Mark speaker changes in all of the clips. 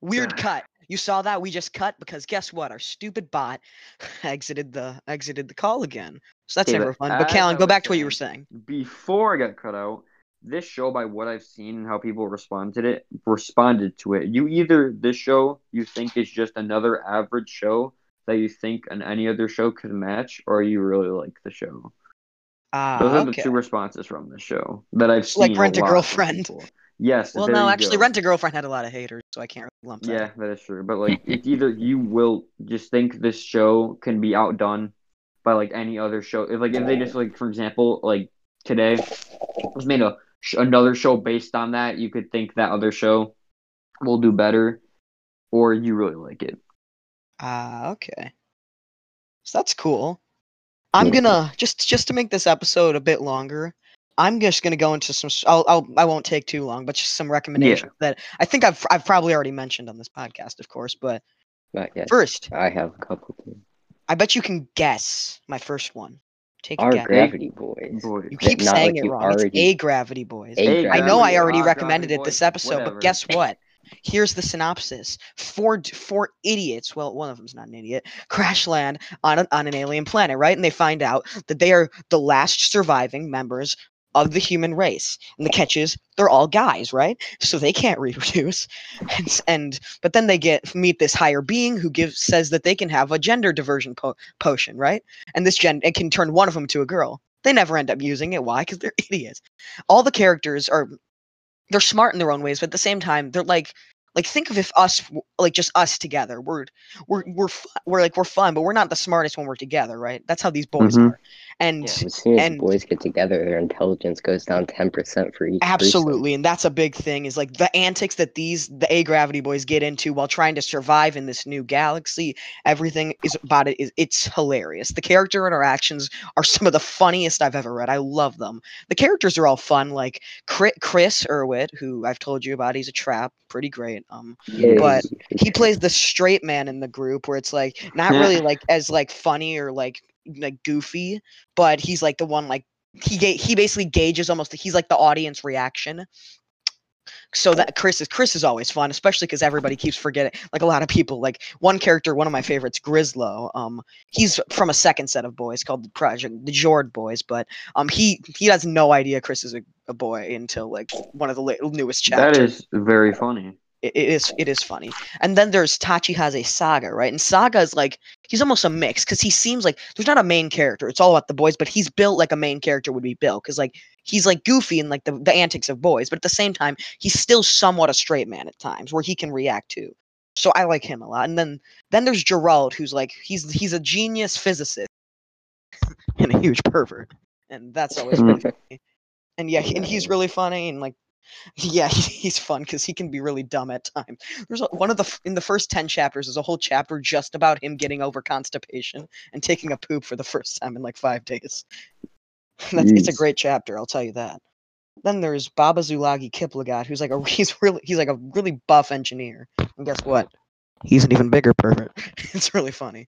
Speaker 1: Weird cut. You saw that? We just cut because guess what? Our stupid bot exited the exited the call again. So that's never fun. But Callan, go back to what you were saying.
Speaker 2: before I got cut out, this show, by what I've seen and how people responded it, responded to it. You either this show you think is just another average show that you think an any other show could match, or you really like the show.
Speaker 1: Ah,
Speaker 2: Those are
Speaker 1: okay.
Speaker 2: the two responses from the show that I've seen.
Speaker 1: Like Rent a
Speaker 2: from
Speaker 1: Girlfriend.
Speaker 2: People. Yes.
Speaker 1: Well, no, actually,
Speaker 2: go.
Speaker 1: Rent a Girlfriend had a lot of haters, so I can't really lump that.
Speaker 2: Yeah, that is true. But like, it's either you will just think this show can be outdone by like any other show. If like if they just like, for example, like today was made a sh- another show based on that, you could think that other show will do better, or you really like it.
Speaker 1: Ah, okay. So that's cool. I'm gonna just just to make this episode a bit longer. I'm just gonna go into some. s- I'll, I'll I won't take too long, but just some recommendations that I think I've I've probably already mentioned on this podcast, of course. But
Speaker 3: Not yet.
Speaker 1: first,
Speaker 3: I have a couple. Too.
Speaker 1: I bet you can guess my first one. Take a
Speaker 3: Our
Speaker 1: guess.
Speaker 3: Gravity Boys.
Speaker 2: Boy,
Speaker 1: You keep
Speaker 3: not
Speaker 1: saying
Speaker 3: like
Speaker 1: it wrong.
Speaker 3: already-
Speaker 1: It's a Gravity Boys. I know I already recommended it this episode,
Speaker 2: whatever.
Speaker 1: but guess what? Here's the synopsis: four d- four idiots. Well, one of them's not an idiot. Crash land on an, on an alien planet, right? And they find out that they are the last surviving members of the human race. And the catch is they're all guys, right? So they can't reproduce. And, and but then they get meet this higher being who gives says that they can have a gender diversion po- potion, right? And this gen it can turn one of them to a girl. They never end up using it. Why? Because they're idiots. All the characters are they're smart in their own ways, but at the same time, they're like like think of if us like just us together. We're we're we're we're like we're fun, but we're not the smartest when we're together, right? That's how these boys
Speaker 2: Mhm.
Speaker 1: are. And
Speaker 3: Yeah, as soon as
Speaker 1: and-
Speaker 3: the boys get together, their intelligence goes down ten percent for each.
Speaker 1: Absolutely, and that's a big thing. Is like the antics that these the A Gravity boys get into while trying to survive in this new galaxy. Everything is about it is it's hilarious. The character interactions are some of the funniest I've ever read. I love them. The characters are all fun. Like Chris Irwit, who I've told you about, he's a trap, pretty great. Um,
Speaker 3: Yeah,
Speaker 1: but he plays the straight man in the group, where it's like not really like as like funny or like like goofy, but he's like the one like he ga- he basically gauges almost he's like the audience reaction so that chris is chris is always fun especially because everybody keeps forgetting like a lot of people like one character one of my favorites grislow um he's from a second set of boys called the project the jord boys but um he he has no idea chris is a, a boy until like one of the la- newest chapters
Speaker 2: that is very funny.
Speaker 1: It, it is it is funny. And then there's Tachihaze Saga, right? And Saga is like he's almost a mix because he seems like there's not a main character. It's all about the boys, but he's built like a main character would be built because like he's like goofy and like the, the antics of boys, but at the same time he's still somewhat a straight man at times where he can react to. So I like him a lot. And then then there's Gerald, who's like he's he's a genius physicist and a huge pervert, and that's always really funny. And yeah, and he's really funny and like yeah, he's fun because he can be really dumb at times. There's a, one of the in the first ten chapters. There's a whole chapter just about him getting over constipation and taking a poop for the first time in like five days. That's, it's a great chapter, I'll tell you that. Then there's Baba Zulagi Kiplagat, who's like a he's really he's like a really buff engineer. And guess what? He's an even bigger pervert. it's really funny.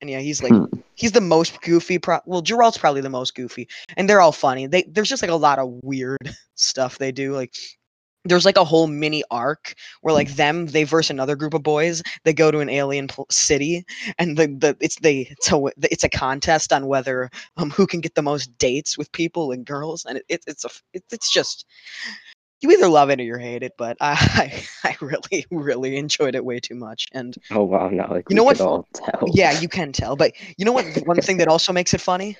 Speaker 1: And yeah, he's like
Speaker 2: Hmm.
Speaker 1: He's the most goofy. Pro- well, Gerald's probably the most goofy, and they're all funny. They there's just like a lot of weird stuff they do. Like there's like a whole mini arc where like them they verse another group of boys. They go to an alien pl- city, and the the it's they it's a it's a contest on whether um who can get the most dates with people and girls, and it, it it's a it, it's just. You either love it or you hate it, but I I really really enjoyed it way too much, and
Speaker 3: Oh wow! Now like
Speaker 1: You
Speaker 3: we
Speaker 1: know what?
Speaker 3: all tell.
Speaker 1: yeah, you can tell. But you know what? One thing that also makes it funny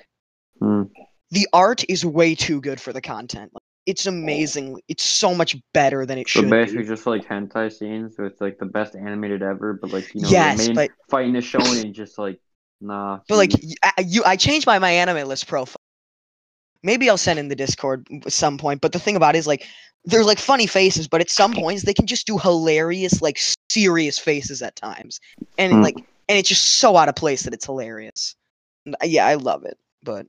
Speaker 2: Hmm.
Speaker 1: the art is way too good for the content. Like, It's amazing. It's so much better than it
Speaker 2: So
Speaker 1: should
Speaker 2: basically,
Speaker 1: be.
Speaker 2: just like hentai scenes with like the best animated ever, but like you know,
Speaker 1: Yes,
Speaker 2: the main
Speaker 1: but-
Speaker 2: fighting is shown and just like nah.
Speaker 1: But like
Speaker 2: geez.
Speaker 1: y- I, you, I changed my my anime list profile. Maybe I'll send in the Discord at some point. But the thing about it is like there's like funny faces, but at some points they can just do hilarious, like serious faces at times, and
Speaker 2: Hmm.
Speaker 1: like and it's just so out of place that it's hilarious. Uh, Yeah, I love it. But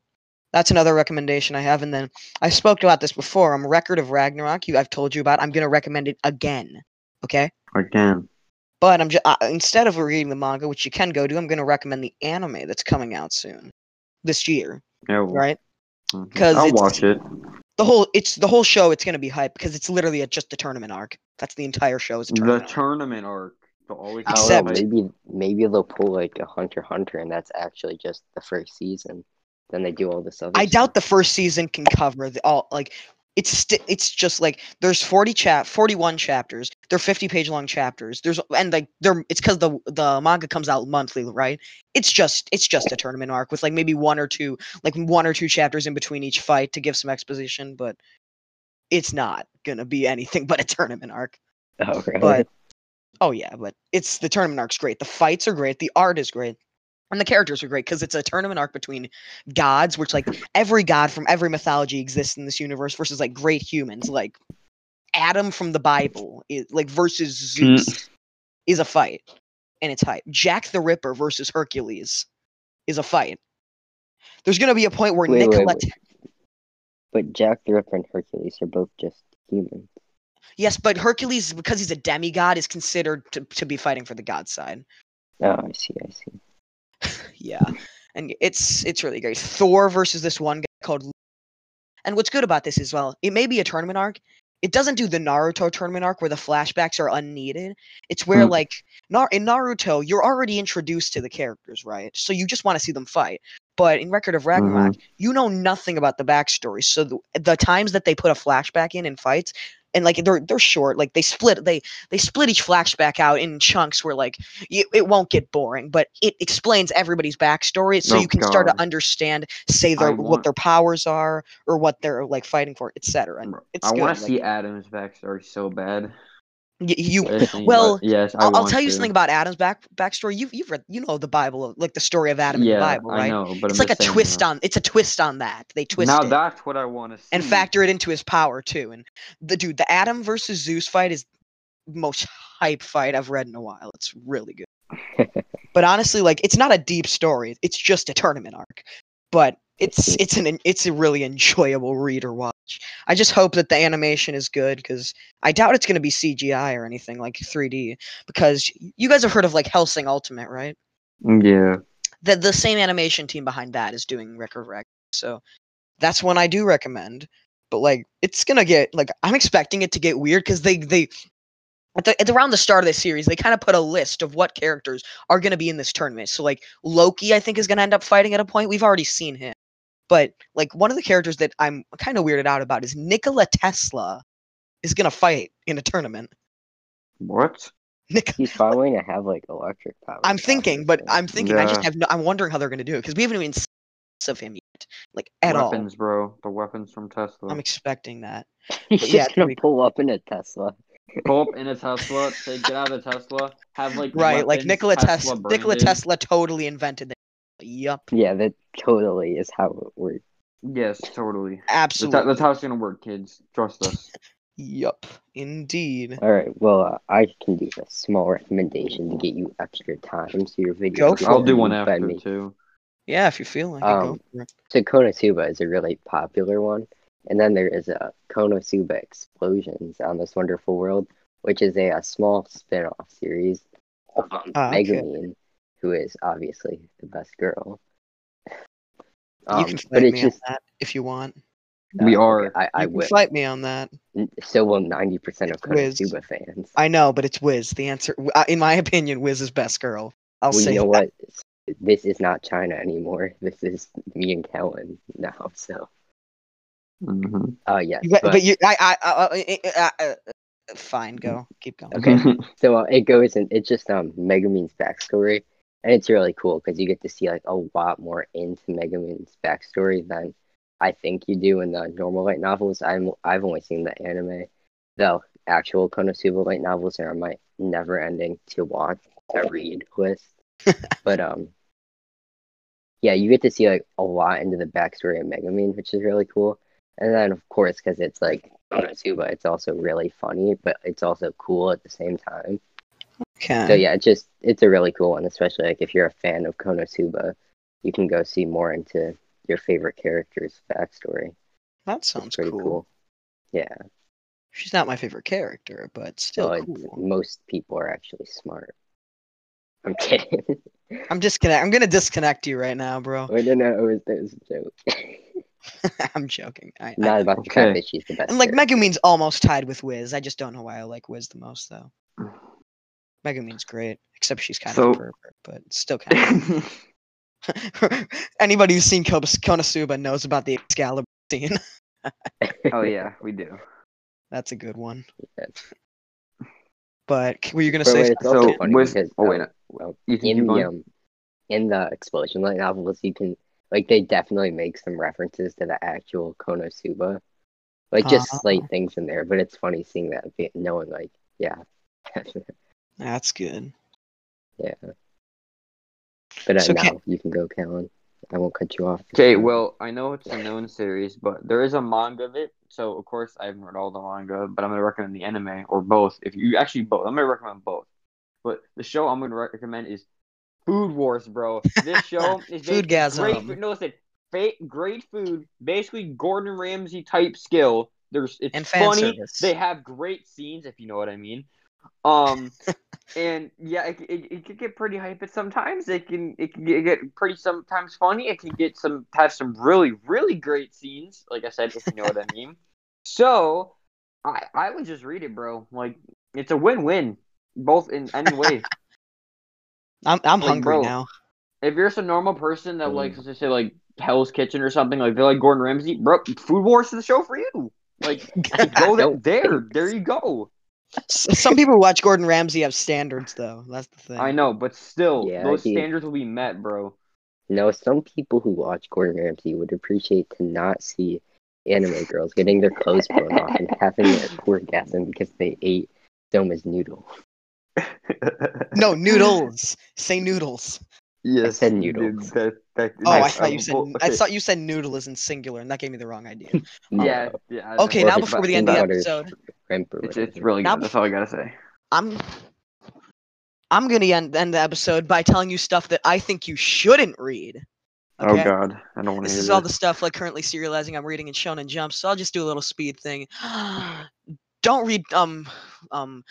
Speaker 1: that's another recommendation I have. And then I spoke about this before. I'm Record of Ragnarok. You, I've told you about. I'm gonna recommend it again. Okay.
Speaker 2: again.
Speaker 1: But I'm just uh, instead of reading the manga, which you can go to, I'm gonna recommend the anime that's coming out soon, this year.
Speaker 2: Yeah,
Speaker 1: Right.
Speaker 2: Mhm.
Speaker 1: 'Cause
Speaker 2: I'll watch it.
Speaker 1: The whole it's the whole show. It's gonna be hype because it's literally a, just a tournament arc. That's the entire show. Is a
Speaker 2: the
Speaker 1: tournament. arc.
Speaker 2: tournament arc. They'll always
Speaker 3: I know,
Speaker 1: Except-
Speaker 3: maybe maybe they'll pull like a Hunter Hunter, and that's actually just the first season. Then they do all this other.
Speaker 1: I doubt the first season can cover the all like it's sti- it's just like there's 40 chap 41 chapters. They're 50 page long chapters. There's and like they're it's cuz the the manga comes out monthly, right? It's just it's just a tournament arc with like maybe one or two like one or two chapters in between each fight to give some exposition, but it's not going to be anything but a tournament arc.
Speaker 3: Oh, really?
Speaker 1: But oh yeah, but it's the tournament arc's great. The fights are great. The art is great. And the characters are great because it's a tournament arc between gods, which like every god from every mythology exists in this universe versus like great humans, like Adam from the Bible, is, like versus
Speaker 2: Mm.
Speaker 1: Zeus is a fight, and it's hype. Jack the Ripper versus Hercules is a fight. There's gonna be a point where
Speaker 3: Wait, wait, wait. But Jack the Ripper and Hercules are both just humans.
Speaker 1: Yes, but Hercules, because he's a demigod, is considered to, to be fighting for the god side.
Speaker 3: Oh, I see, I see.
Speaker 1: Yeah, and it's it's really great. Thor versus this one guy called. And what's good about this as well, it may be a tournament arc. It doesn't do the Naruto tournament arc where the flashbacks are unneeded. It's where
Speaker 2: Hmm.
Speaker 1: like Nar- in Naruto, you're already introduced to the characters, right? So you just want to see them fight. But in Record of Ragnarok, you know nothing about the backstory. So the, the times that they put a flashback in in fights, and like they're they're short, like they split they they split each flashback out in chunks where like you, it won't get boring, but it explains everybody's backstory, so
Speaker 2: Oh,
Speaker 1: you can start to understand, say their what their powers are or what they're like fighting for, etc. It's
Speaker 2: I want to
Speaker 1: like,
Speaker 2: see Adam's backstory so bad.
Speaker 1: You
Speaker 2: Seriously,
Speaker 1: well,
Speaker 2: yes, I
Speaker 1: I'll, I'll tell you
Speaker 2: to.
Speaker 1: something about Adam's back backstory. You've you've read you know the Bible, like the story of Adam
Speaker 2: yeah,
Speaker 1: in the Bible, right?
Speaker 2: I know, but
Speaker 1: It's
Speaker 2: I'm
Speaker 1: like a twist
Speaker 2: uh,
Speaker 1: on it's a twist on that. They twist
Speaker 2: Now
Speaker 1: it
Speaker 2: that's what I want to see.
Speaker 1: and factor it into his power too. And the dude, the Adam versus Zeus fight is the most hype fight I've read in a while. It's really good. but honestly, like it's not a deep story. It's just a tournament arc. But it's it's an it's a really enjoyable read or watch. I just hope that the animation is good because I doubt it's going to be CGI or anything like 3D. Because you guys have heard of like Hellsing Ultimate, right?
Speaker 2: Mm, yeah.
Speaker 1: the the same animation team behind that is doing Record Ragnarok. So that's one I do recommend. But like it's gonna get like I'm expecting it to get weird because they they at, the, at around the start of the series they kind of put a list of what characters are gonna be in this tournament. So like Loki I think is gonna end up fighting at a point. We've already seen him. But like one of the characters that I'm kind of weirded out about is Nikola Tesla is gonna fight in a tournament.
Speaker 2: What?
Speaker 1: Nik-
Speaker 3: He's probably gonna have like electric power.
Speaker 1: I'm thinking, but I'm thinking I just have no, I'm wondering how they're gonna do it because we haven't even seen of him yet, like at all.
Speaker 2: weapons, bro. The weapons from Tesla.
Speaker 1: I'm expecting that.
Speaker 3: he's
Speaker 1: but
Speaker 3: just
Speaker 1: yeah, it's
Speaker 3: gonna pull up in a Tesla.
Speaker 2: Pull up in a Tesla. Say, get out of the Tesla. Have like
Speaker 1: Right, like Nikola Tesla.
Speaker 2: Tesla.
Speaker 1: Nikola. Tesla totally invented it. Yup,
Speaker 3: Yeah, that totally is how it works.
Speaker 2: Yes, totally.
Speaker 1: Absolutely.
Speaker 2: how- that's how it's gonna work, kids. Trust us.
Speaker 1: Yup, indeed.
Speaker 3: All right, well, uh, I can do a small recommendation to get you extra time so your video.
Speaker 1: Go for
Speaker 2: I'll do one
Speaker 3: by
Speaker 2: after
Speaker 3: me.
Speaker 2: too.
Speaker 1: Yeah, if you feel like it, go
Speaker 3: Um,
Speaker 1: for it.
Speaker 3: So Konosuba is a really popular one, and then there is a Konosuba Explosions on this wonderful world, which is a, a small spin-off series of um,
Speaker 1: Ah, okay.
Speaker 3: Megumin, who is obviously the best girl.
Speaker 1: you
Speaker 3: Um,
Speaker 1: can fight me
Speaker 3: just
Speaker 1: on that if you want.
Speaker 2: We
Speaker 3: uh,
Speaker 2: are.
Speaker 3: I, I
Speaker 1: you can
Speaker 3: will.
Speaker 1: fight me on that.
Speaker 3: So will ninety percent of
Speaker 1: It's
Speaker 3: Konosuba fans.
Speaker 1: I know, but it's Wiz. The answer, uh, in my opinion, Wiz is best girl. I'll
Speaker 3: well,
Speaker 1: say
Speaker 3: you know
Speaker 1: that.
Speaker 3: what? This is not China anymore. This is me and Kellen now. So,
Speaker 2: Mhm.
Speaker 3: uh, yes.
Speaker 1: You
Speaker 3: but-
Speaker 1: but you, I, I, I, I, I, uh, fine, go, keep going.
Speaker 3: Okay. So uh, it goes and it's just um Megumin's backstory, and it's really cool because you get to see like a lot more into Megumin's backstory than I think you do in the normal light novels. I'm I've only seen the anime, the actual Konosuba light novels are on my never-ending to watch to read list. but um, yeah, you get to see like a lot into the backstory of Megumin, which is really cool. And then of course, because it's like Konosuba, it's also really funny, but it's also cool at the same time.
Speaker 1: Okay.
Speaker 3: So yeah, it's just it's a really cool one, especially like if you're a fan of Konosuba, you can go see more into your favorite character's backstory.
Speaker 1: that sounds
Speaker 3: pretty
Speaker 1: cool.
Speaker 3: cool. Yeah,
Speaker 1: She's not my favorite character, but still
Speaker 3: so it-
Speaker 1: cool.
Speaker 3: most people are actually smart. I'm kidding.
Speaker 1: I'm disconnect. I'm gonna disconnect you right now, bro.
Speaker 3: Wait, no, no, it was, it was a joke.
Speaker 1: I'm joking. I, I
Speaker 3: Not
Speaker 1: know.
Speaker 3: about the
Speaker 2: Okay.
Speaker 3: fact that she's the best.
Speaker 1: and like
Speaker 3: character.
Speaker 1: Megumin's almost tied with Wiz. I just don't know why I like Wiz the most though. Megumin's great, except she's kind
Speaker 2: So-
Speaker 1: of a pervert, but still kind of. Anybody who's seen Kobas- Konosuba knows about the Excalibur scene.
Speaker 2: oh yeah, we do.
Speaker 1: That's a good one.
Speaker 3: Yes.
Speaker 1: But were you gonna
Speaker 3: But
Speaker 1: say?
Speaker 3: wait,
Speaker 1: something?
Speaker 2: So,
Speaker 3: funny
Speaker 2: with-
Speaker 3: because
Speaker 2: oh, wait,
Speaker 3: um, well,
Speaker 2: You
Speaker 3: in the
Speaker 2: going?
Speaker 3: um, in the explosion light novels, you can like they definitely make some references to the actual Konosuba, like just
Speaker 1: Ah.
Speaker 3: slight things in there. But it's funny seeing that, be- knowing like, yeah,
Speaker 1: That's good.
Speaker 3: yeah. But uh,
Speaker 1: So
Speaker 3: now
Speaker 1: can-
Speaker 3: you can go, Callan. I won't cut you off.
Speaker 2: Okay, well, I know it's a known series, but there is a manga of it. So of course I haven't read all the manga, but I'm gonna recommend the anime or both. If you actually both, I'm gonna recommend both. But the show I'm gonna recommend is Food Wars, bro. This show is basically
Speaker 1: Foodgasm.
Speaker 2: great. food- No, listen, fa- great food, basically Gordon Ramsay type skill. There's it's
Speaker 1: And fan
Speaker 2: funny.
Speaker 1: service.
Speaker 2: They have great scenes, if you know what I mean. Um, and yeah, it, it, it can get pretty hype at sometimes. It can it can get, pretty sometimes funny. It can get some have some really really great scenes. Like I said, if you know what I mean. So, I I would just read it, bro. Like it's a win win, both in any way.
Speaker 1: I'm I'm
Speaker 2: Like,
Speaker 1: hungry
Speaker 2: bro,
Speaker 1: now.
Speaker 2: if you're just a normal person that
Speaker 3: Mm.
Speaker 2: likes, let's say like Hell's Kitchen or something, like they like Gordon Ramsay, bro, Food Wars is the show for you. Like go there, there, there you go.
Speaker 1: S- Some people who watch Gordon Ramsay have standards though. That's the thing.
Speaker 2: I know, but still,
Speaker 3: Yeah,
Speaker 2: those
Speaker 3: he-
Speaker 2: standards will be met, bro.
Speaker 3: No, some people who watch Gordon Ramsay would appreciate to not see anime girls getting their clothes blown off and having an orgasm because they ate Soma's noodle.
Speaker 1: No noodles. Say noodles.
Speaker 2: yes,
Speaker 3: said noodles.
Speaker 2: That, that,
Speaker 1: Oh, I,
Speaker 2: that's-
Speaker 1: thought you said.
Speaker 2: well,
Speaker 1: I thought you said noodle is in singular, and that gave me the wrong idea.
Speaker 2: Yeah, yeah.
Speaker 1: Okay, now before
Speaker 3: it's
Speaker 1: we end of the
Speaker 3: butter
Speaker 1: episode,
Speaker 3: shrimp
Speaker 2: it's it's
Speaker 3: whatever.
Speaker 2: really
Speaker 1: Now
Speaker 2: good. That's all I gotta say.
Speaker 1: I'm I'm gonna end, end the episode by telling you stuff that I think you shouldn't read. Okay?
Speaker 2: Oh God, I don't want to
Speaker 1: This
Speaker 2: hear
Speaker 1: is all the stuff like currently serializing I'm reading in Shonen Jump, so I'll just do a little speed thing. Don't read um um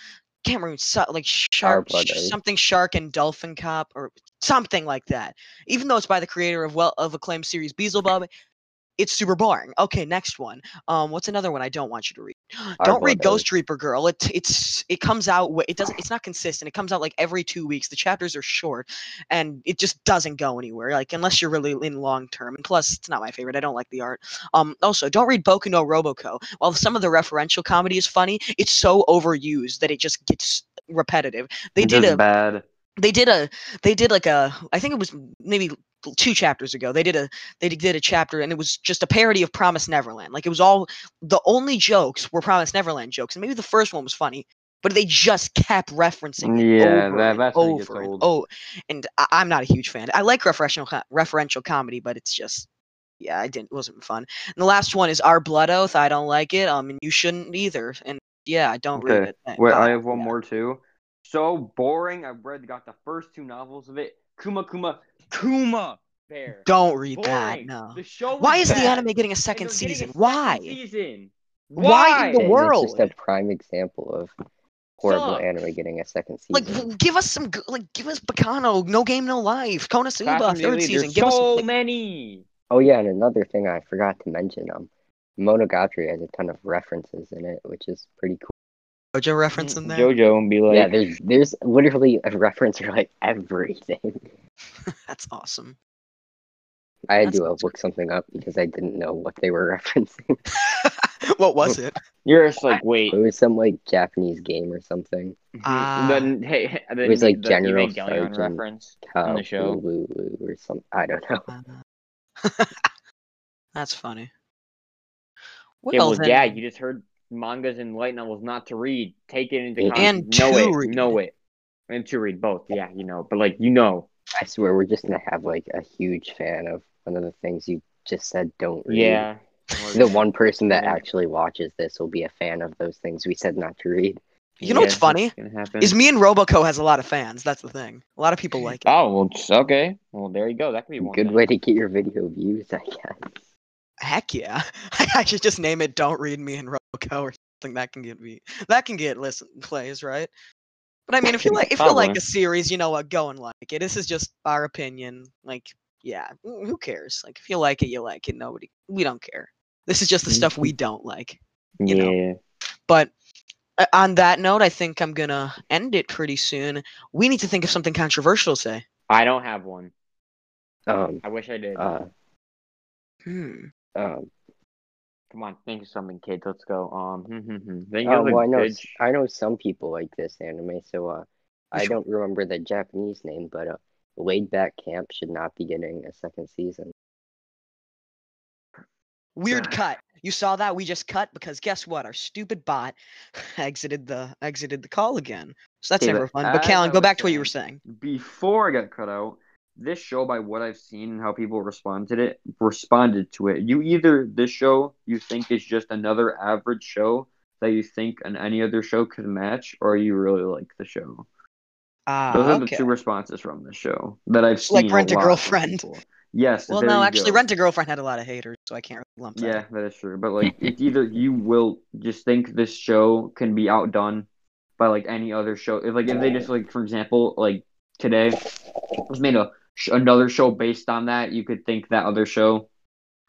Speaker 1: Cameroon so, like shark
Speaker 3: Blood
Speaker 1: sh- something shark and dolphin cop or something like that. Even though it's by the creator of well of acclaimed series Beelzebub, it's super boring. Okay, next one. Um, what's another one I don't want you to read? don't read Ghost Reaper Girl. It it's it comes out. It doesn't. It's not consistent. It comes out like every two weeks. The chapters are short, and it just doesn't go anywhere. Like unless you're really in long term. And plus, it's not my favorite. I don't like the art. Um. Also, don't read Boku no Roboco. While some of the referential comedy is funny, it's so overused that it just gets repetitive. They
Speaker 2: It's
Speaker 1: did a
Speaker 2: bad.
Speaker 1: They did a they did like a i think it was maybe two chapters ago they did a they did a chapter and it was just a parody of promise neverland like it was all the only jokes were promise neverland jokes and maybe the first one was funny but they just kept referencing it
Speaker 2: Yeah,
Speaker 1: over
Speaker 2: that- that's
Speaker 1: over and oh and I, i'm not a huge fan i like referential referential comedy but it's just yeah i didn't it wasn't fun and the last one is our blood oath i don't like it um and you shouldn't either and yeah i don't read it
Speaker 2: Wait, I have one
Speaker 1: yeah.
Speaker 2: more too. So boring. I've read got the first two novels of it. Kuma Kuma Kuma Bear.
Speaker 1: don't read that no
Speaker 2: The show.
Speaker 1: Why is the anime getting a second
Speaker 2: they're a
Speaker 1: season?
Speaker 2: second
Speaker 1: Why?
Speaker 2: Season.
Speaker 1: Why in the world?
Speaker 3: It's just a prime example of horrible
Speaker 2: Suck.
Speaker 3: anime getting a second season.
Speaker 1: Like, give us some, g- like, give us Baccano, No Game, No Life, Konosuba,
Speaker 2: Fast
Speaker 1: third season.
Speaker 2: There's
Speaker 1: Give us,
Speaker 2: so
Speaker 1: like,
Speaker 2: many.
Speaker 3: Oh yeah, and another thing I forgot to mention, um, Monogatari has a ton of references in it, which is pretty cool.
Speaker 1: JoJo reference in there.
Speaker 2: JoJo and be like,
Speaker 3: yeah, there's there's literally a reference for like everything.
Speaker 1: That's awesome.
Speaker 3: I had
Speaker 1: That
Speaker 3: to uh,
Speaker 1: sounds
Speaker 3: look something up because I didn't know what they were referencing.
Speaker 1: what was it?
Speaker 2: you're just like, wait.
Speaker 3: it was some like Japanese game or something.
Speaker 1: Ah.
Speaker 2: Then, hey, hey, then
Speaker 3: was like
Speaker 2: the
Speaker 3: General
Speaker 2: Evangelion
Speaker 3: Sergeant.
Speaker 2: reference.
Speaker 3: Cow,
Speaker 2: the show.
Speaker 3: Lulu or some I don't know.
Speaker 1: Uh, That's funny. Well,
Speaker 2: Yeah, well,
Speaker 1: then,
Speaker 2: yeah, you just heard mangas and light novels not to read. Take it into
Speaker 3: And
Speaker 2: context. know
Speaker 1: to
Speaker 2: it.
Speaker 1: read.
Speaker 2: Know it. And to read both. Yeah, you know. But like you know.
Speaker 3: I swear we're just gonna have like a huge fan of one of the things you just said don't read.
Speaker 2: Yeah.
Speaker 3: The one person that actually watches this will be a fan of those things we said not to read.
Speaker 1: You know what's funny?
Speaker 2: that's gonna happen.
Speaker 1: Is me and Roboco has a lot of fans. That's the thing. A lot of people like it.
Speaker 2: Oh well, okay. Well, there you go. That could be one.
Speaker 3: Good
Speaker 2: thing.
Speaker 3: way to get your video views, I guess.
Speaker 1: Heck yeah! I should just name it "Don't Read Me in Roboco" or something that can get me that can get listen plays, right? But I mean, if you like if you like
Speaker 2: Probably.
Speaker 1: a series, you know what, go and like it. This is just our opinion. Like yeah, who cares? Like if you like it, you like it. Nobody, we don't care. This is just the
Speaker 2: Mm.
Speaker 1: stuff we don't like.
Speaker 3: Yeah.
Speaker 1: know. But uh, on that note, I think I'm gonna end it pretty soon. We need to think of something controversial to say.
Speaker 2: I don't have one.
Speaker 3: Um.
Speaker 2: I wish I did.
Speaker 3: Uh.
Speaker 1: Hmm.
Speaker 3: Um.
Speaker 2: Come on, think of something, kids. Let's go. Um, hmm, hmm, hmm. think
Speaker 3: Oh,
Speaker 2: of
Speaker 3: well, I know.
Speaker 2: good
Speaker 3: s- I know some people like this anime, so uh, I don't remember the Japanese name, but uh, Laid Back Camp should not be getting a second season.
Speaker 1: Weird cut. You saw that? We just cut because guess what? Our stupid bot exited the exited the call again. So that's
Speaker 2: Okay,
Speaker 1: never fun. But
Speaker 2: as
Speaker 1: Callan,
Speaker 2: I
Speaker 1: go
Speaker 2: was
Speaker 1: back to what you were saying.
Speaker 2: before I got cut out, this show, by what I've seen and how people responded it, responded to it. You either this show you think is just another average show that you think an any other show could match, or you really like the show.
Speaker 1: Ah,
Speaker 2: Those are the two responses from the show that I've seen. Like.
Speaker 1: Rent a Girlfriend.
Speaker 2: Yes.
Speaker 1: Well, no, actually,
Speaker 2: go.
Speaker 1: Rent a Girlfriend had a lot of haters, so I can't really lump that.
Speaker 2: Yeah, that is true. But like, it's either you will just think this show can be outdone by like any other show. If like if they just like, for example, like today was made a another show based on that, you could think that other show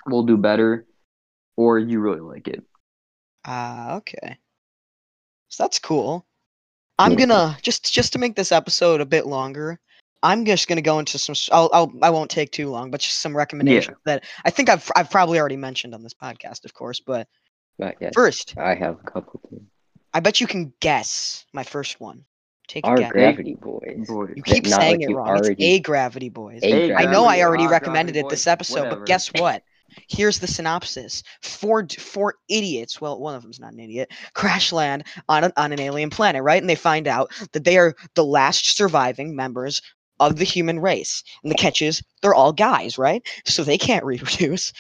Speaker 2: will do better, or you really like it.
Speaker 1: Ah, okay. So that's cool. I'm
Speaker 3: Yeah.
Speaker 1: gonna just just to make this episode a bit longer. I'm just gonna go into some. I'll, I'll I won't take too long, but just some recommendations that I think I've I've probably already mentioned on this podcast, of course. But
Speaker 3: yeah,
Speaker 1: first,
Speaker 3: I have a couple. Too.
Speaker 1: I bet you can guess my first one. Take a
Speaker 3: Our
Speaker 1: guess.
Speaker 3: Gravity Boys.
Speaker 2: Boy.
Speaker 1: You keep
Speaker 3: not
Speaker 1: saying
Speaker 3: like
Speaker 1: it
Speaker 3: you
Speaker 1: wrong. It's A Gravity Boys.
Speaker 3: A
Speaker 1: I know I already recommended it this episode,
Speaker 2: whatever.
Speaker 1: but guess what? Here's the synopsis: Four four idiots. Well, one of them's not an idiot. Crash land on an, on an alien planet, right? And they find out that they are the last surviving members of the human race. And the catch is they're all guys, right? So they can't reproduce.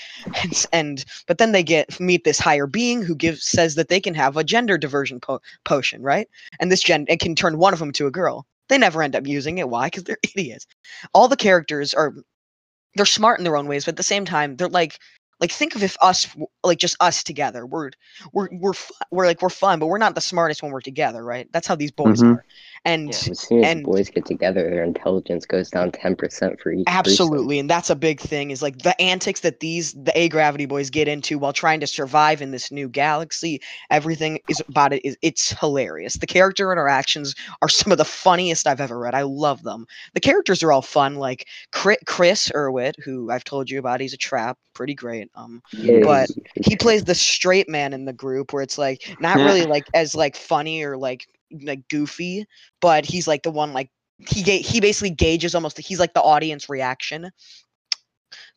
Speaker 1: And, and but then they get meet this higher being who gives says that they can have a gender diversion po- potion, right? And this gen it can turn one of them to a girl. They never end up using it. Why? Because they're idiots. All the characters are they're smart in their own ways, but at the same time, they're like like think of if us like just us together. We're we're we're we're like we're fun, but we're not the smartest when we're together, right? That's how these boys
Speaker 2: Mhm.
Speaker 1: are. And
Speaker 2: Yeah.
Speaker 3: As soon as
Speaker 1: And-
Speaker 3: boys get together, their intelligence goes down ten percent for each. threesome.
Speaker 1: Absolutely, and that's a big thing. Is like the antics that these the A Gravity Boys get into while trying to survive in this new galaxy. Everything is about it is it's hilarious. The character interactions are some of the funniest I've ever read. I love them. The characters are all fun. Like Chris Irwit, who I've told you about, he's a trap, pretty great. Um,
Speaker 3: Yeah,
Speaker 1: but
Speaker 3: he's-
Speaker 1: he plays the straight man in the group, where it's like not really like as like funny or like like goofy, but he's like the one like he ga- he basically gauges almost he's like the audience reaction.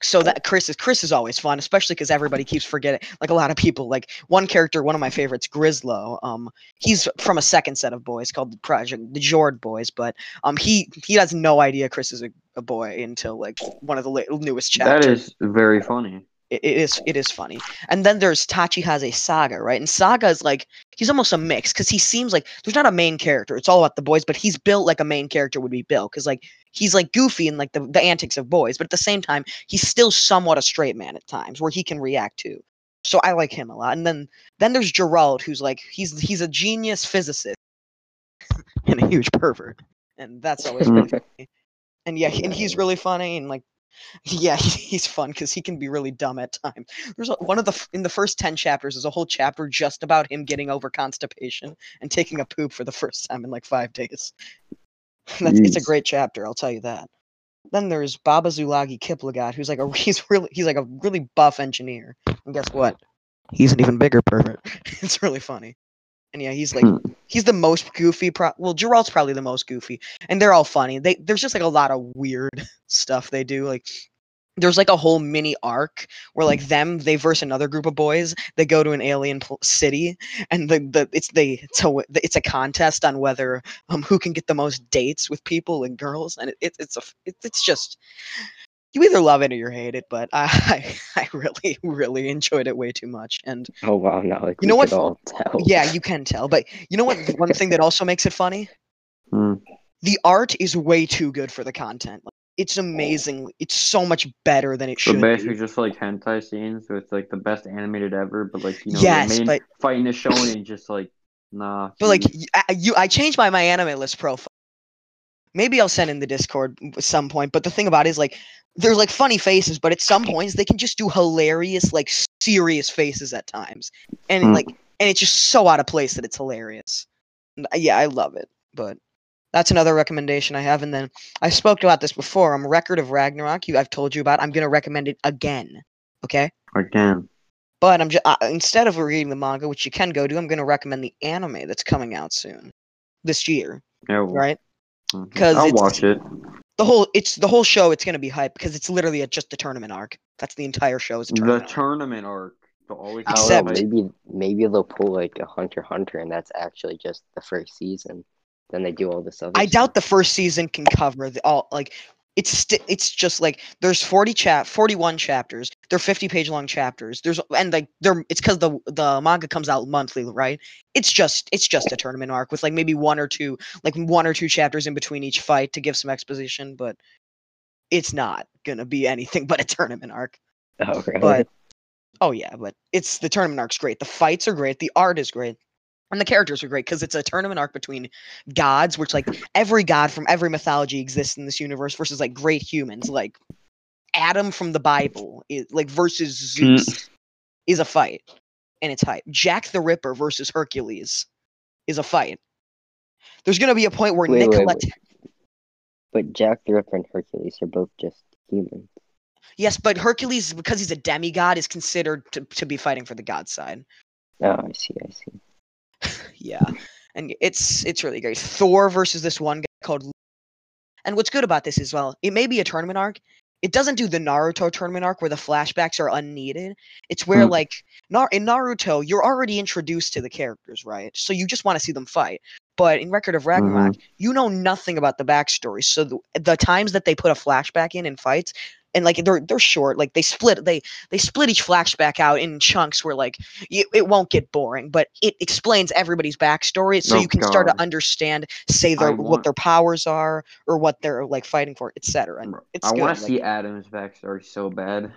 Speaker 1: So that chris is chris is always fun especially because everybody keeps forgetting like a lot of people like one character one of my favorites grislow um he's from a second set of boys called the project the jord boys but um he he has no idea chris is a, a boy until like one of the la- newest chapters.
Speaker 2: That is very funny.
Speaker 1: It, it is it is funny. And then there's Tachihaze Saga, right? And Saga is like he's almost a mix because he seems like there's not a main character. It's all about the boys, but he's built like a main character would be built because like he's like goofy and like the, the antics of boys, but at the same time he's still somewhat a straight man at times where he can react to. So I like him a lot. And then then there's Gerald, who's like he's he's a genius physicist and a huge pervert, and that's always really funny. And yeah, and he's really funny and like yeah, he's fun because he can be really dumb at times. There's a, one of the in the first ten chapters. There's a whole chapter just about him getting over constipation and taking a poop for the first time in like five days. That's, it's a great chapter, I'll tell you that. Then there's Baba Zulagi Kiplagat, who's like a he's really he's like a really buff engineer. And guess what? He's an even bigger pervert. it's really funny. And yeah, he's like
Speaker 2: Hmm.
Speaker 1: He's the most goofy. Pro- well, Gerald's probably the most goofy, and they're all funny. They there's just like a lot of weird stuff they do. Like there's like a whole mini arc where like them they verse another group of boys. They go to an alien pl- city, and the the it's they it's a it's a contest on whether um who can get the most dates with people and girls, and it, it it's a it, it's just. You either love it or you hate it, but I I really really enjoyed it way too much, and
Speaker 3: Oh wow, now like
Speaker 1: You know what? yeah, you can tell. But you know what? One thing that also makes it funny
Speaker 2: Hmm.
Speaker 1: the art is way too good for the content. Like, it's amazing. It's so much better than it
Speaker 2: So
Speaker 1: should
Speaker 2: basically,
Speaker 1: be.
Speaker 2: just like hentai scenes, so it's like the best animated ever. But like you know,
Speaker 1: Yes,
Speaker 2: the main
Speaker 1: but-
Speaker 2: fighting is showing and just like nah.
Speaker 1: But like
Speaker 2: geez.
Speaker 1: I, you, I changed my my anime list profile. Maybe I'll send in the Discord at some point. But the thing about it is like there's like funny faces, but at some points they can just do hilarious, like serious faces at times, and
Speaker 2: Hmm.
Speaker 1: like and it's just so out of place that it's hilarious. Uh, Yeah, I love it. But that's another recommendation I have. And then I spoke about this before. I'm Record of Ragnarok. You, I've told you about. I'm gonna recommend it again. Okay.
Speaker 2: Again.
Speaker 1: But I'm just uh, instead of reading the manga, which you can go do, I'm gonna recommend the anime that's coming out soon, this year.
Speaker 2: Yeah.
Speaker 1: Right.
Speaker 2: Mhm.
Speaker 1: 'Cause
Speaker 2: I'll watch it.
Speaker 1: the whole it's the whole show it's going to be hype because it's literally a, just a tournament arc that's the entire show is a
Speaker 2: The
Speaker 1: tournament arc.
Speaker 2: tournament arc. Always
Speaker 3: I
Speaker 1: Except-
Speaker 3: know, maybe maybe they'll pull like a Hunter Hunter, and that's actually just the first season. Then they do all this other.
Speaker 1: i
Speaker 3: stuff.
Speaker 1: doubt the first season can cover the all like it's sti- it's just like there's 40 chap 41 chapters. They're 50 page long chapters. There's and like they're it's because the the manga comes out monthly right? It's just it's just a tournament arc with like maybe one or two like one or two chapters in between each fight to give some exposition but it's not gonna be anything but a tournament arc.
Speaker 3: Oh, really?
Speaker 1: but oh yeah but it's the tournament arc's great. The fights are great. The art is great and the characters are great because it's a tournament arc between gods which like every god from every mythology exists in this universe versus like great humans like adam from the bible is, like versus
Speaker 2: Mm.
Speaker 1: zeus is a fight and it's hype jack the ripper versus hercules is a fight there's going to be a point where
Speaker 3: Wait, wait, wait. But Jack the Ripper and Hercules are both just humans.
Speaker 1: yes but hercules because he's a demigod is considered to, to be fighting for the god side
Speaker 3: Oh, I see. I see.
Speaker 1: Yeah and it's it's really great. Thor versus this one guy called and what's good about this as well it may be a tournament arc it doesn't do the naruto tournament arc where the flashbacks are unneeded it's where
Speaker 2: Hmm.
Speaker 1: like Nar- in naruto you're already introduced to the characters right? So you just want to see them fight but in record of ragnarok you know nothing about the backstory so the, the times that they put a flashback in in fights and like they're they're short like they split they they split each flashback out in chunks where like it won't get boring but it explains everybody's backstory so
Speaker 2: Oh,
Speaker 1: you can start to understand say their
Speaker 2: I
Speaker 1: what their powers are or what they're like fighting for etc and
Speaker 2: Bro,
Speaker 1: it's
Speaker 2: I want to
Speaker 1: like,
Speaker 2: see Adam's backstory so bad.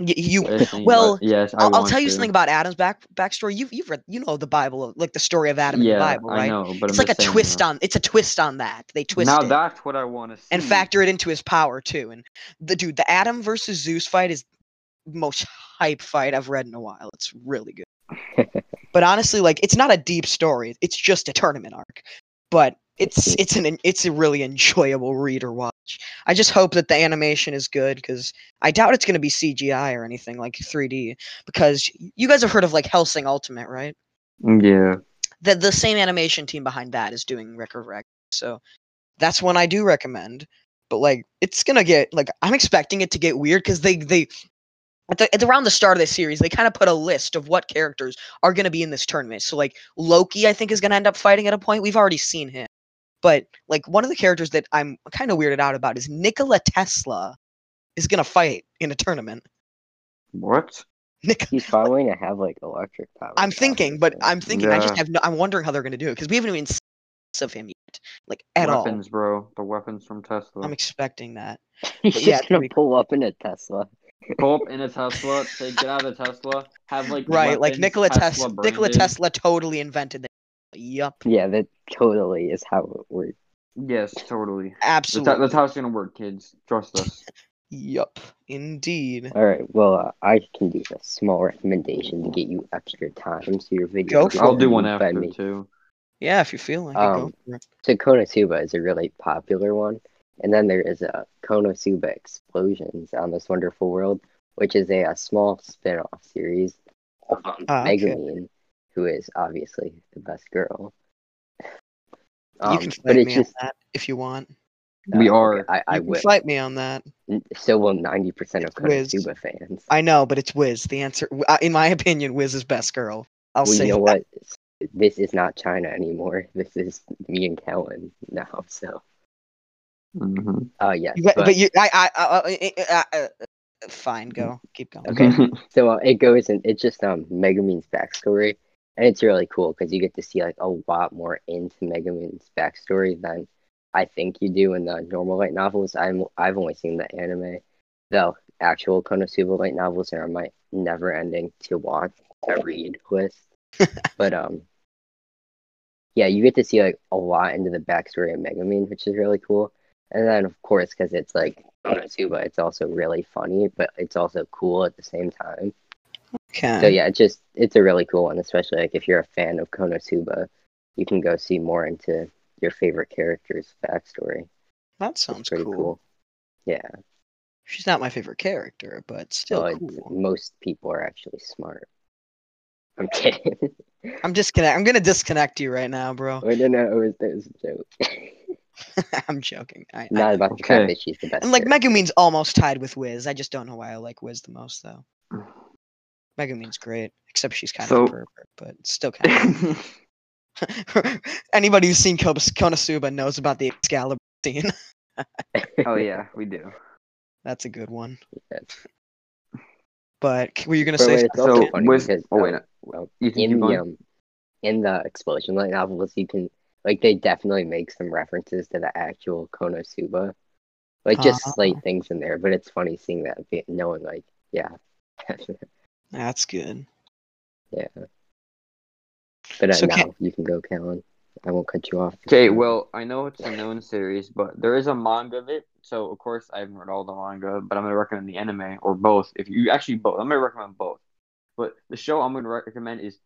Speaker 1: Y- you well,
Speaker 2: but- yes, I
Speaker 1: I'll, I'll
Speaker 2: want
Speaker 1: tell you
Speaker 2: to.
Speaker 1: something about Adam's back backstory. You've you've read you know the Bible, like the story of Adam
Speaker 2: yeah,
Speaker 1: in the Bible, right?
Speaker 2: I know, but
Speaker 1: It's
Speaker 2: I'm
Speaker 1: like a twist
Speaker 2: though.
Speaker 1: on. It's a twist on that. They twist
Speaker 2: Now
Speaker 1: it
Speaker 2: that's what I want to see.
Speaker 1: and factor it into his power too. And the dude, the Adam versus Zeus fight is the most hype fight I've read in a while. It's really good. but honestly, like it's not a deep story. It's just a tournament arc. But it's it's an it's a really enjoyable read or watch. I just hope that the animation is good because I doubt it's going to be CGI or anything like 3D. Because you guys have heard of like Hellsing Ultimate, right?
Speaker 2: Mm, yeah.
Speaker 1: the the same animation team behind that is doing Record Rec. So that's one I do recommend. But like it's gonna get like I'm expecting it to get weird because they they at, the, at around the start of the series they kind of put a list of what characters are gonna be in this tournament. So like Loki I think is gonna end up fighting at a point. We've already seen him. But like one of the characters that I'm kind of weirded out about is Nikola Tesla is gonna fight in a tournament.
Speaker 2: What?
Speaker 1: Nik-
Speaker 3: He's probably gonna have like electric power.
Speaker 1: I'm thinking, but I'm thinking I just have no I'm wondering how they're gonna do it because we haven't even seen of him yet. Like at all.
Speaker 2: weapons, bro. The weapons from Tesla.
Speaker 1: I'm expecting that.
Speaker 3: he's
Speaker 1: but
Speaker 3: just
Speaker 1: yeah, it's
Speaker 3: gonna
Speaker 1: pretty
Speaker 3: pull up in a Tesla.
Speaker 2: Pull up in a Tesla. Say, get out of the Tesla. Have like
Speaker 1: Right, like Nikola Tesla.
Speaker 2: Tesla
Speaker 1: Nikola. Tesla totally invented it. Yup,
Speaker 3: Yeah, that totally is how it works.
Speaker 2: Yes, totally.
Speaker 1: Absolutely.
Speaker 2: how- that's how it's gonna work, kids. Trust us.
Speaker 1: Yup, indeed.
Speaker 3: All right, well, uh, I can do a small recommendation to get you extra time so your video.
Speaker 1: Go for
Speaker 2: I'll do one
Speaker 3: viewed by
Speaker 2: after
Speaker 3: me.
Speaker 2: too.
Speaker 1: Yeah, if you feel like it, go
Speaker 3: Um,
Speaker 1: for it.
Speaker 3: So Konosuba is a really popular one, and then there is a Konosuba Explosions on this wonderful world, which is a, a small spin-off series of um,
Speaker 1: Ah, okay.
Speaker 3: Megumin, who is obviously the best girl.
Speaker 1: you
Speaker 3: Um,
Speaker 1: can fight me
Speaker 3: just
Speaker 1: on that if you want.
Speaker 2: We
Speaker 3: uh,
Speaker 2: are.
Speaker 3: I, I
Speaker 1: You can
Speaker 3: will.
Speaker 1: fight me on that.
Speaker 3: So will ninety percent of
Speaker 1: Wiz.
Speaker 3: Konosuba fans.
Speaker 1: I know, but it's Wiz. The answer, uh, in my opinion, Wiz is best girl. I'll
Speaker 3: well,
Speaker 1: say
Speaker 3: you know
Speaker 1: that.
Speaker 3: what? This is not China anymore. This is me and Kellen now. So,
Speaker 2: hmm
Speaker 3: uh, yes.
Speaker 1: But,
Speaker 3: but-
Speaker 1: but you, I, I, I, I, I, uh, uh, fine, go, keep going.
Speaker 3: Okay. So uh, it goes and it's just um Megumin's backstory, and it's really cool because you get to see like a lot more into Megumin's backstory than I think you do in the normal light novels. I'm I've only seen the anime, the actual Konosuba light novels are on my never-ending to watch to read list. but um, yeah, you get to see like a lot into the backstory of Megumin, which is really cool. And then of course, because it's like Konosuba, it's also really funny, but it's also cool at the same time.
Speaker 1: Okay.
Speaker 3: So yeah, it's just it's a really cool one, especially like if you're a fan of Konosuba, you can go see more into your favorite character's backstory.
Speaker 1: that sounds
Speaker 3: pretty
Speaker 1: cool.
Speaker 3: cool. Yeah,
Speaker 1: She's not my favorite character, but still
Speaker 3: so it's-
Speaker 1: cool.
Speaker 3: most people are actually smart. I'm kidding.
Speaker 1: I'm disconnect. I'm gonna disconnect you right now, bro.
Speaker 3: Wait, no, no, it was, it was a joke.
Speaker 1: I'm joking. I, I
Speaker 3: Not
Speaker 1: know.
Speaker 3: about the fact that she's the best.
Speaker 1: And like
Speaker 3: character.
Speaker 1: Megumin's almost tied with Wiz. I just don't know why I like Wiz the most though. Megumin's great, except she's kind
Speaker 2: So-
Speaker 1: of a pervert, but still kind of. Anybody who's seen Kobas- Konosuba knows about the Excalibur scene.
Speaker 2: oh yeah, we do.
Speaker 1: That's a good one.
Speaker 3: That's-
Speaker 1: But were you gonna
Speaker 3: But
Speaker 1: say?
Speaker 3: wait,
Speaker 1: something?
Speaker 2: So,
Speaker 3: funny
Speaker 2: with-
Speaker 3: because
Speaker 2: oh, wait,
Speaker 3: um, well,
Speaker 2: You
Speaker 3: in the um, in the explosion light novels, you can like they definitely make some references to the actual Konosuba, like just
Speaker 1: Ah.
Speaker 3: slight things in there. But it's funny seeing that, be- knowing like, yeah,
Speaker 1: That's good.
Speaker 3: yeah. But uh,
Speaker 1: So
Speaker 3: now
Speaker 1: can-
Speaker 3: you can go, Callan. I won't cut you off.
Speaker 2: Okay, well, I know it's a known series, but there is a manga of it. So of course I haven't read all the manga, but I'm gonna recommend the anime or both. If you actually both, I'm gonna recommend both. But the show I'm gonna recommend is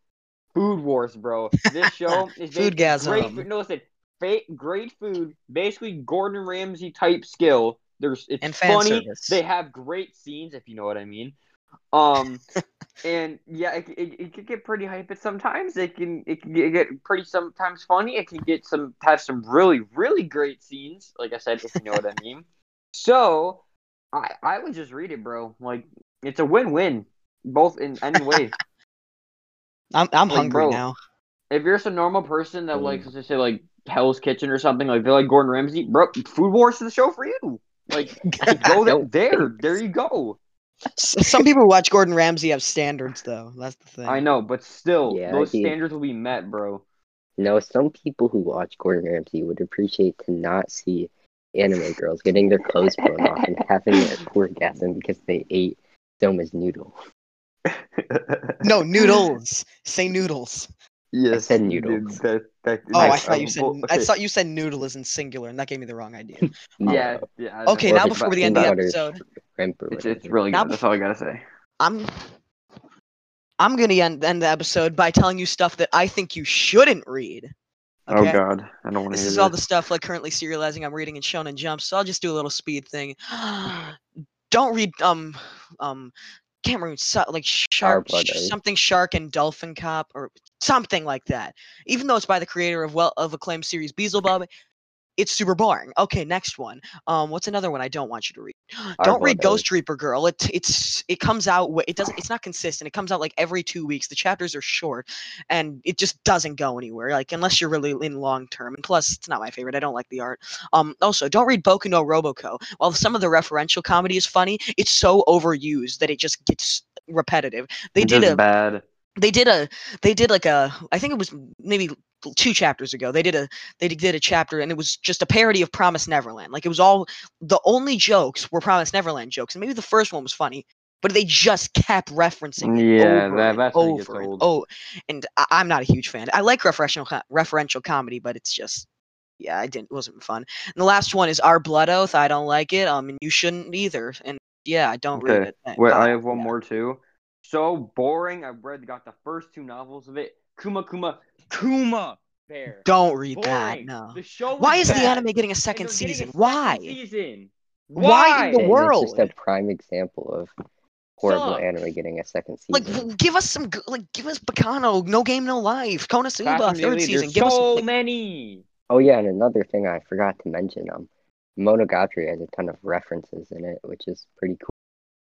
Speaker 2: Food Wars, bro. This show is basically
Speaker 1: Foodgasm.
Speaker 2: great. Food, no, listen, fa- great food, basically Gordon Ramsay type skill. There's it's
Speaker 1: And fan
Speaker 2: funny.
Speaker 1: service.
Speaker 2: They have great scenes, if you know what I mean. Um, and yeah, it, it, it can get pretty hype at sometimes. It can it can get, pretty sometimes funny. It can get some have some really really great scenes. Like I said, if you know what I mean. So I I would just read it, bro. Like it's a win win, both in any way.
Speaker 1: I'm I'm
Speaker 2: Like,
Speaker 1: hungry
Speaker 2: bro,
Speaker 1: now.
Speaker 2: if you're just a normal person that
Speaker 3: Mm.
Speaker 2: likes let's say like Hell's Kitchen or something, like they're like Gordon Ramsay, bro, Food Wars is the show for you. Like go there, there, there you go.
Speaker 1: S- Some people who watch Gordon Ramsay have standards though. That's the thing.
Speaker 2: I know, but still,
Speaker 3: Yeah,
Speaker 2: those
Speaker 3: he-
Speaker 2: standards will be met, bro.
Speaker 3: No, some people who watch Gordon Ramsay would appreciate to not see anime girls getting their clothes blown off and having an orgasm because they ate Soma's noodle.
Speaker 1: No noodles. Say noodles.
Speaker 2: Yes,
Speaker 3: said
Speaker 2: dude,
Speaker 3: noodles.
Speaker 2: that- that-
Speaker 1: Oh, I thought you said.
Speaker 2: well,
Speaker 1: I thought you said noodle is in singular, and that gave me the wrong idea.
Speaker 2: Yeah, yeah.
Speaker 1: Okay, now before the end of
Speaker 3: the
Speaker 1: episode,
Speaker 2: it's, it's
Speaker 3: whatever.
Speaker 2: really
Speaker 1: Now
Speaker 2: good. That's all I gotta say.
Speaker 1: I'm I'm gonna end, end the episode by telling you stuff that I think you shouldn't read. Okay?
Speaker 2: Oh God, I don't want to
Speaker 1: This
Speaker 2: hear
Speaker 1: is all the stuff like currently serializing I'm reading in Shonen Jump, so I'll just do a little speed thing. Don't read um um can't remember like shark sh- something shark and dolphin cop or something like that. Even though it's by the creator of well of acclaimed series Beelzebub, it's super boring. Okay, next one. Um, what's another one I don't want you to read? don't read. Ghost Reaper Girl. It it's it comes out. It doesn't. It's not consistent. It comes out like every two weeks. The chapters are short, and it just doesn't go anywhere. Like unless you're really in long term. And plus, it's not my favorite. I don't like the art. Um. Also, don't read Boku no Roboco. While some of the referential comedy is funny, it's so overused that it just gets repetitive. They
Speaker 2: It's
Speaker 1: did a
Speaker 2: bad.
Speaker 1: They did a they did like a i think it was maybe two chapters ago they did a they did a chapter and it was just a parody of promise neverland like it was all the only jokes were promise neverland jokes and maybe the first one was funny but they just kept referencing it
Speaker 2: Yeah,
Speaker 1: over
Speaker 2: that-
Speaker 1: and over and oh and I, i'm not a huge fan i like referential referential comedy but it's just yeah i didn't it wasn't fun and the last one is our blood oath i don't like it um and you shouldn't either and yeah i don't read it
Speaker 2: Wait,
Speaker 1: God.
Speaker 2: I have one
Speaker 1: Yeah.
Speaker 2: more too. So boring. I've read, got the first two novels of it. Kuma Kuma Kuma Bear.
Speaker 1: don't read that no
Speaker 2: The show.
Speaker 1: Why
Speaker 2: was
Speaker 1: is the anime getting a second
Speaker 2: they're a
Speaker 1: season?
Speaker 2: second
Speaker 1: Why?
Speaker 2: Season.
Speaker 1: Why in the world?
Speaker 3: It's just a prime example of horrible
Speaker 2: Sucks.
Speaker 3: anime getting a second season.
Speaker 1: Like, give us some, g- like, give us Baccano, No Game, No Life,
Speaker 2: Fast
Speaker 1: Konosuba, third season.
Speaker 2: There's
Speaker 1: Give us,
Speaker 2: so
Speaker 1: like,
Speaker 2: many.
Speaker 3: Oh yeah, and another thing I forgot to mention, um, Monogatari has a ton of references in it, which is pretty cool.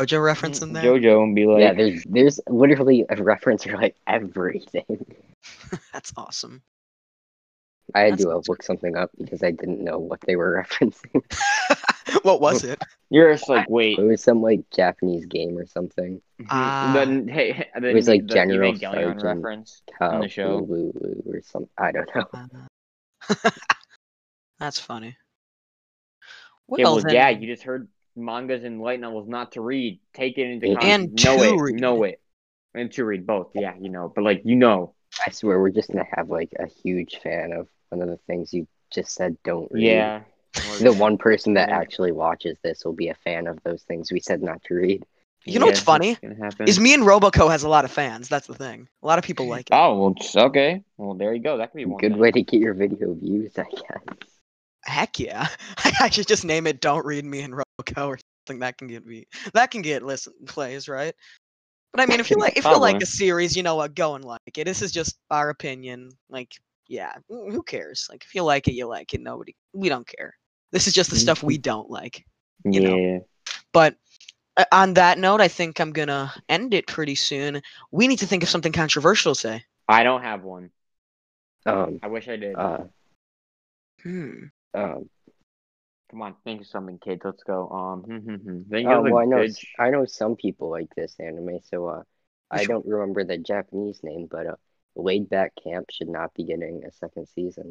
Speaker 1: JoJo reference in there.
Speaker 2: JoJo and be like,
Speaker 3: yeah, there's there's literally a reference for like everything.
Speaker 1: That's awesome.
Speaker 3: I had
Speaker 1: That
Speaker 3: to uh, look something up because I didn't know what they were referencing.
Speaker 1: what was it?
Speaker 2: you're just like, wait.
Speaker 3: it was some like Japanese game or something.
Speaker 1: Ah.
Speaker 2: the, hey, hey, the,
Speaker 3: It was like
Speaker 2: the
Speaker 3: General
Speaker 2: Evangelion
Speaker 3: Sergeant
Speaker 2: reference.
Speaker 3: Ka
Speaker 2: the show.
Speaker 3: Lulu or something. I don't know.
Speaker 1: Uh, That's funny.
Speaker 2: Okay,
Speaker 1: Well,
Speaker 2: well,
Speaker 1: then,
Speaker 2: yeah, you just heard mangas and light novels not to read. Take it into
Speaker 3: And
Speaker 2: context.
Speaker 1: to
Speaker 2: know it,
Speaker 1: read.
Speaker 2: know it, and to read both. Yeah, you know, but like you know,
Speaker 3: I swear we're just gonna have like a huge fan of one of the things you just said. Don't read.
Speaker 2: Yeah.
Speaker 3: The one person that
Speaker 2: Yeah.
Speaker 3: actually watches this will be a fan of those things we said not to read.
Speaker 1: You know what's funny?
Speaker 2: that's gonna happen.
Speaker 1: Is me and Roboco has a lot of fans. That's the thing. A lot of people like it.
Speaker 2: Oh well, okay. Well, there you go. That could be one.
Speaker 3: Good
Speaker 2: thing.
Speaker 3: way to get your video views, I guess.
Speaker 1: Heck yeah! I should just name it "Don't Read Me and Roboco" or something that can get me that can get listen plays, right? But I mean, if you like, if you like a series, you know what, go and like it. This is just our opinion. Like, yeah, who cares? Like, if you like it, you like it. Nobody, we don't care. This is just the stuff we don't like. you know.
Speaker 2: Yeah.
Speaker 1: But uh, on that note, I think I'm gonna end it pretty soon. We need to think of something controversial to say.
Speaker 2: I don't have one.
Speaker 3: Um,
Speaker 2: I wish I did.
Speaker 3: uh,
Speaker 1: Hmm.
Speaker 3: um,
Speaker 2: Come on, think of something, kids. Let's go. Um. Think
Speaker 3: oh,
Speaker 2: of
Speaker 3: well, I know,
Speaker 2: good
Speaker 3: I know some people like this anime, so uh, I don't remember the Japanese name, but uh, Laid Back Camp should not be getting a second season.